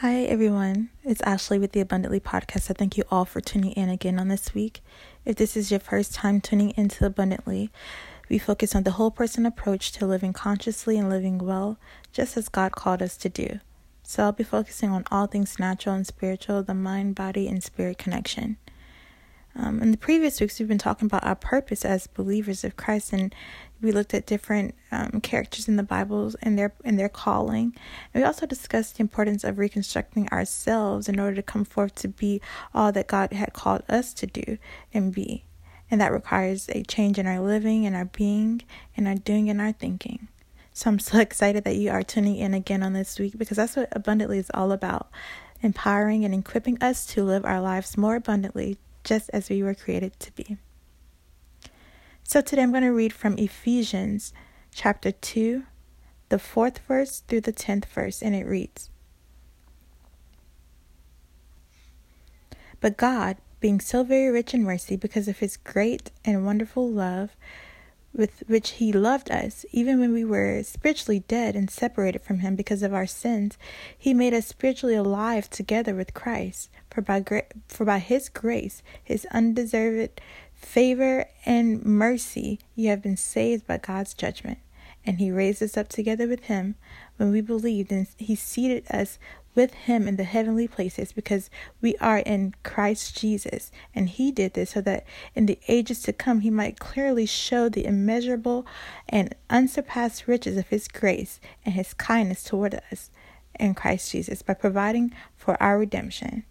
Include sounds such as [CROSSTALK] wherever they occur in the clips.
Hi, everyone. It's Ashley with the Abundantly Podcast. I thank you all for tuning in again on this week. If this is your first time tuning into Abundantly, we focus on the whole person approach to living consciously and living well, just as God called us to do. So I'll be focusing on all things natural and spiritual, the mind, body, and spirit connection. Um, in the previous weeks, we've been talking about our purpose as believers of Christ, and we looked at different um, characters in the Bibles and their and their calling. And we also discussed the importance of reconstructing ourselves in order to come forth to be all that God had called us to do and be. And that requires a change in our living and our being and our doing and our thinking. So I'm so [LAUGHS] excited that you are tuning in again on this week because that's what abundantly is all about empowering and equipping us to live our lives more abundantly just as we were created to be. So today I'm going to read from Ephesians chapter 2, the fourth verse through the tenth verse, and it reads But God, being so very rich in mercy because of his great and wonderful love, with which he loved us, even when we were spiritually dead and separated from him because of our sins, he made us spiritually alive together with Christ. For by gra- for by his grace, his undeserved favor and mercy, you have been saved by God's judgment. And he raised us up together with him when we believed, and he seated us with him in the heavenly places because we are in Christ Jesus. And he did this so that in the ages to come he might clearly show the immeasurable and unsurpassed riches of his grace and his kindness toward us in Christ Jesus by providing for our redemption.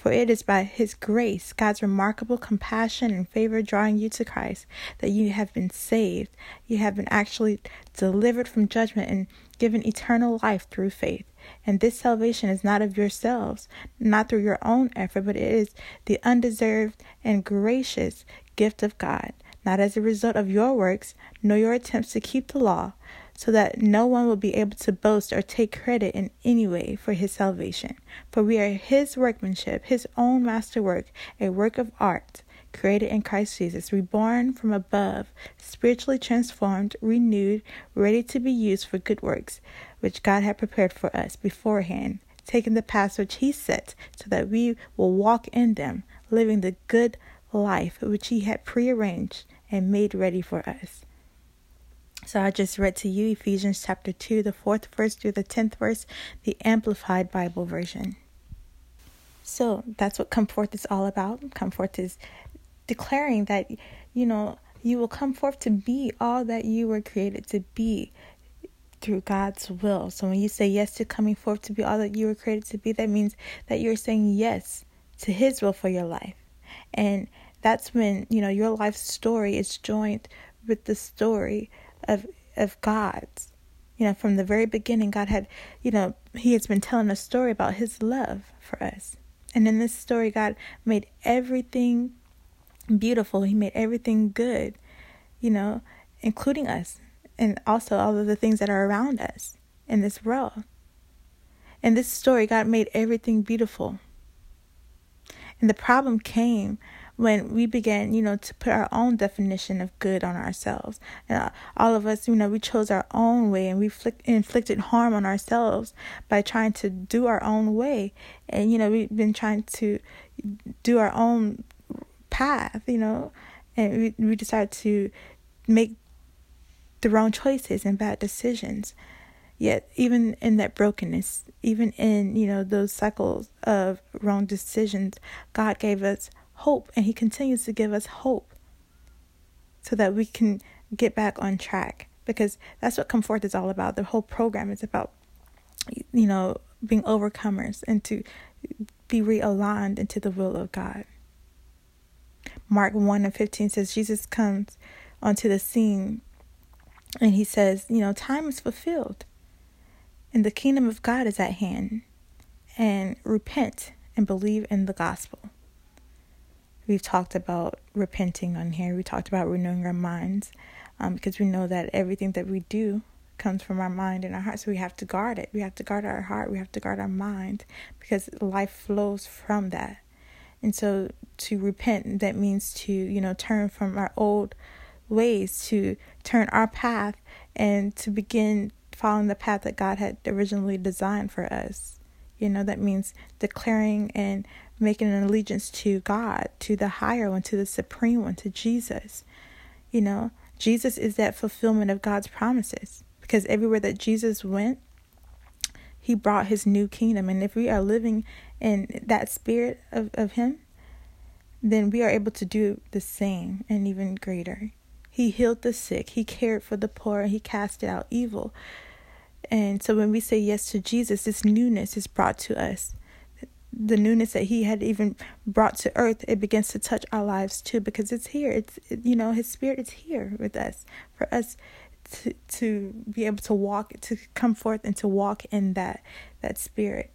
For it is by His grace, God's remarkable compassion and favor drawing you to Christ, that you have been saved. You have been actually delivered from judgment and given eternal life through faith. And this salvation is not of yourselves, not through your own effort, but it is the undeserved and gracious gift of God, not as a result of your works, nor your attempts to keep the law so that no one will be able to boast or take credit in any way for his salvation. For we are his workmanship, his own masterwork, a work of art, created in Christ Jesus, reborn from above, spiritually transformed, renewed, ready to be used for good works, which God had prepared for us beforehand, taking the paths which he set, so that we will walk in them, living the good life which he had prearranged and made ready for us. So I just read to you Ephesians chapter 2, the fourth verse through the tenth verse, the Amplified Bible Version. So that's what come forth is all about. Come forth is declaring that, you know, you will come forth to be all that you were created to be through God's will. So when you say yes to coming forth to be all that you were created to be, that means that you're saying yes to His will for your life. And that's when, you know, your life story is joined with the story of of God's. You know, from the very beginning, God had, you know, He has been telling a story about His love for us. And in this story, God made everything beautiful. He made everything good, you know, including us and also all of the things that are around us in this world. In this story, God made everything beautiful. And the problem came when we began, you know, to put our own definition of good on ourselves. And uh, all of us, you know, we chose our own way and we flick, inflicted harm on ourselves by trying to do our own way. And, you know, we've been trying to do our own path, you know, and we, we decided to make the wrong choices and bad decisions. Yet, even in that brokenness, even in, you know, those cycles of wrong decisions, God gave us hope, and He continues to give us hope so that we can get back on track because that's what Come Forth is all about. The whole program is about, you know, being overcomers and to be realigned into the will of God. Mark 1 and 15 says, Jesus comes onto the scene and he says, you know, time is fulfilled and the kingdom of God is at hand. And repent and believe in the gospel. We've talked about repenting on here. We talked about renewing our minds um, because we know that everything that we do comes from our mind and our heart. So we have to guard it. We have to guard our heart. We have to guard our mind because life flows from that. And so to repent, that means to, you know, turn from our old ways, to turn our path and to begin following the path that God had originally designed for us. You know, that means declaring and making an allegiance to God, to the higher one, to the supreme one, to Jesus. You know, Jesus is that fulfillment of God's promises because everywhere that Jesus went, he brought his new kingdom. And if we are living in that spirit of, of him, then we are able to do the same and even greater. He healed the sick, he cared for the poor, he casted out evil. And so when we say yes to Jesus, this newness is brought to us. The newness that he had even brought to earth, it begins to touch our lives too because it's here. It's you know, his spirit is here with us for us to to be able to walk to come forth and to walk in that that spirit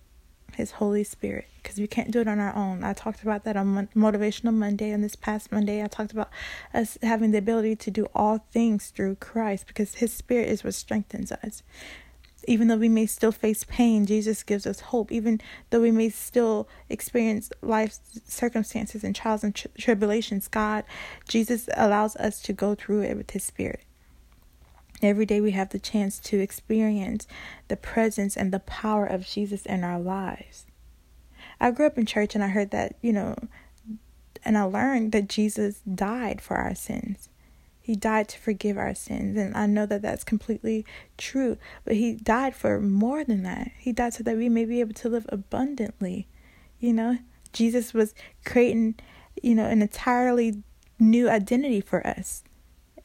his Holy Spirit, because we can't do it on our own. I talked about that on Motivational Monday, on this past Monday. I talked about us having the ability to do all things through Christ, because His Spirit is what strengthens us. Even though we may still face pain, Jesus gives us hope. Even though we may still experience life's circumstances and trials and tri- tribulations, God, Jesus allows us to go through it with His Spirit. Every day we have the chance to experience the presence and the power of Jesus in our lives. I grew up in church and I heard that, you know, and I learned that Jesus died for our sins. He died to forgive our sins. And I know that that's completely true. But He died for more than that. He died so that we may be able to live abundantly. You know, Jesus was creating, you know, an entirely new identity for us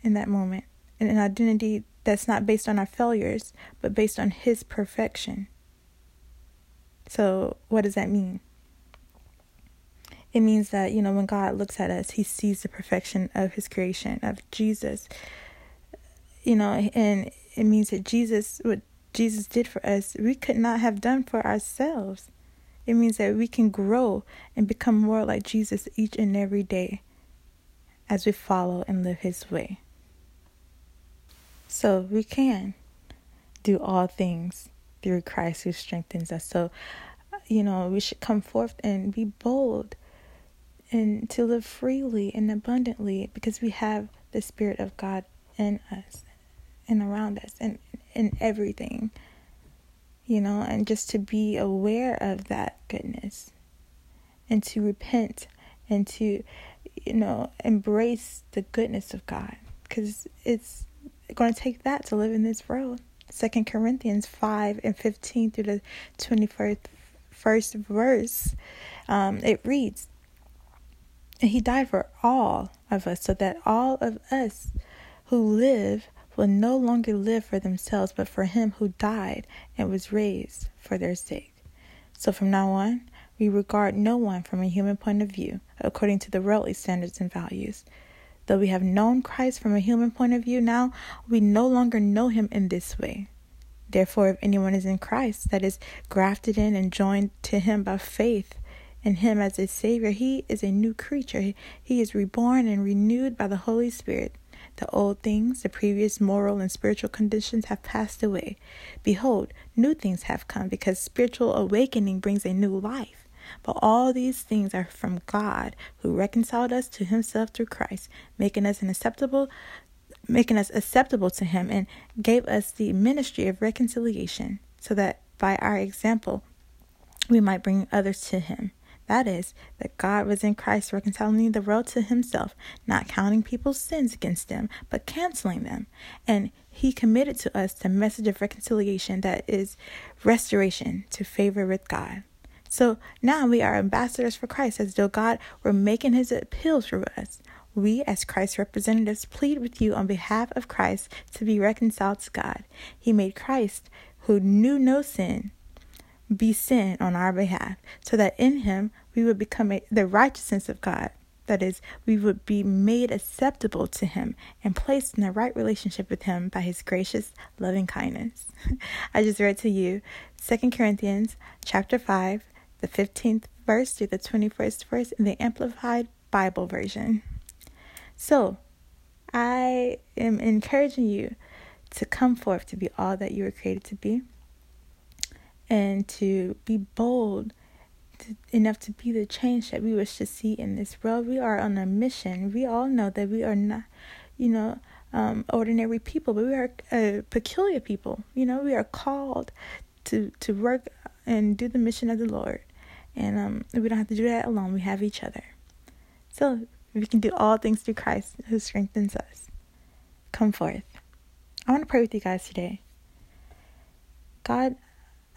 in that moment And an identity that's not based on our failures, but based on His perfection. So, what does that mean? It means that, you know, when God looks at us, He sees the perfection of His creation, of Jesus. You know, and it means that Jesus, what Jesus did for us, we could not have done for ourselves. It means that we can grow and become more like Jesus each and every day as we follow and live His way. So we can do all things through Christ who strengthens us. So, you know, we should come forth and be bold and to live freely and abundantly because we have the Spirit of God in us and around us and in everything, you know, and just to be aware of that goodness and to repent and to, you know, embrace the goodness of God because it's going to take that to live in this world. Second Corinthians 5 and 15 through the 21st first verse, um, it reads, And he died for all of us, so that all of us who live will no longer live for themselves, but for him who died and was raised for their sake. So from now on, we regard no one from a human point of view, according to the worldly standards and values. Though we have known Christ from a human point of view now, we no longer know him in this way. Therefore, if anyone is in Christ, that is grafted in and joined to him by faith in him as a Savior, he is a new creature. He is reborn and renewed by the Holy Spirit. The old things, the previous moral and spiritual conditions have passed away. Behold, new things have come because spiritual awakening brings a new life. But all these things are from God, who reconciled us to himself through Christ, making us acceptable making us acceptable to him and gave us the ministry of reconciliation, so that by our example we might bring others to him. That is, that God was in Christ reconciling the world to himself, not counting people's sins against them, but canceling them. And he committed to us the message of reconciliation that is restoration to favor with God. So now we are ambassadors for Christ, as though God were making his appeal through us. We, as Christ's representatives, plead with you on behalf of Christ to be reconciled to God. He made Christ, who knew no sin, be sin on our behalf, so that in him we would become a, the righteousness of God. That is, we would be made acceptable to him and placed in the right relationship with him by his gracious loving kindness. [LAUGHS] I just read to you 2 Corinthians chapter 5 the 15th verse to the 21st verse in the Amplified Bible Version. So, I am encouraging you to come forth to be all that you were created to be and to be bold to, enough to be the change that we wish to see in this world. We are on a mission. We all know that we are not, you know, um, ordinary people, but we are a peculiar people. You know, we are called to to work and do the mission of the Lord. And um, we don't have to do that alone. We have each other. So we can do all things through Christ who strengthens us. Come forth. I want to pray with you guys today. God,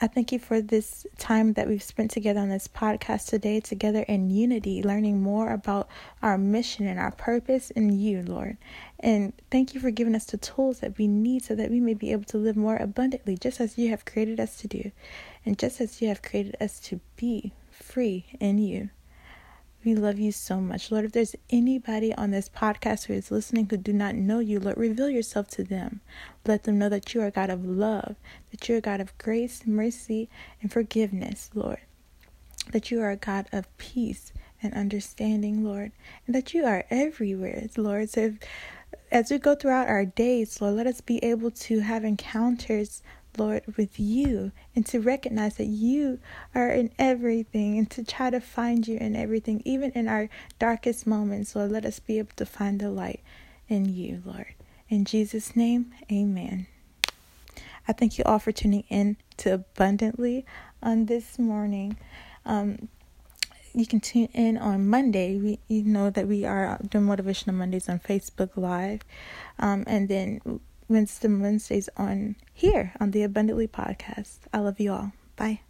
I thank you for this time that we've spent together on this podcast today, together in unity, learning more about our mission and our purpose in you, Lord. And thank you for giving us the tools that we need so that we may be able to live more abundantly, just as you have created us to do, and just as you have created us to be free in you. We love you so much. Lord, if there's anybody on this podcast who is listening who do not know you, Lord, reveal yourself to them. Let them know that you are God of love, that you are God of grace, mercy, and forgiveness, Lord. That you are a God of peace and understanding, Lord, and that you are everywhere, Lord. So if, as we go throughout our days, Lord, let us be able to have encounters Lord, with you and to recognize that you are in everything and to try to find you in everything, even in our darkest moments. Lord, let us be able to find the light in you, Lord. In Jesus' name, amen. I thank you all for tuning in to Abundantly on this morning. Um, you can tune in on Monday. We you know that we are doing motivational Mondays on Facebook Live, um, and then Wednesday Wednesdays on here on the Abundantly podcast. I love you all. Bye.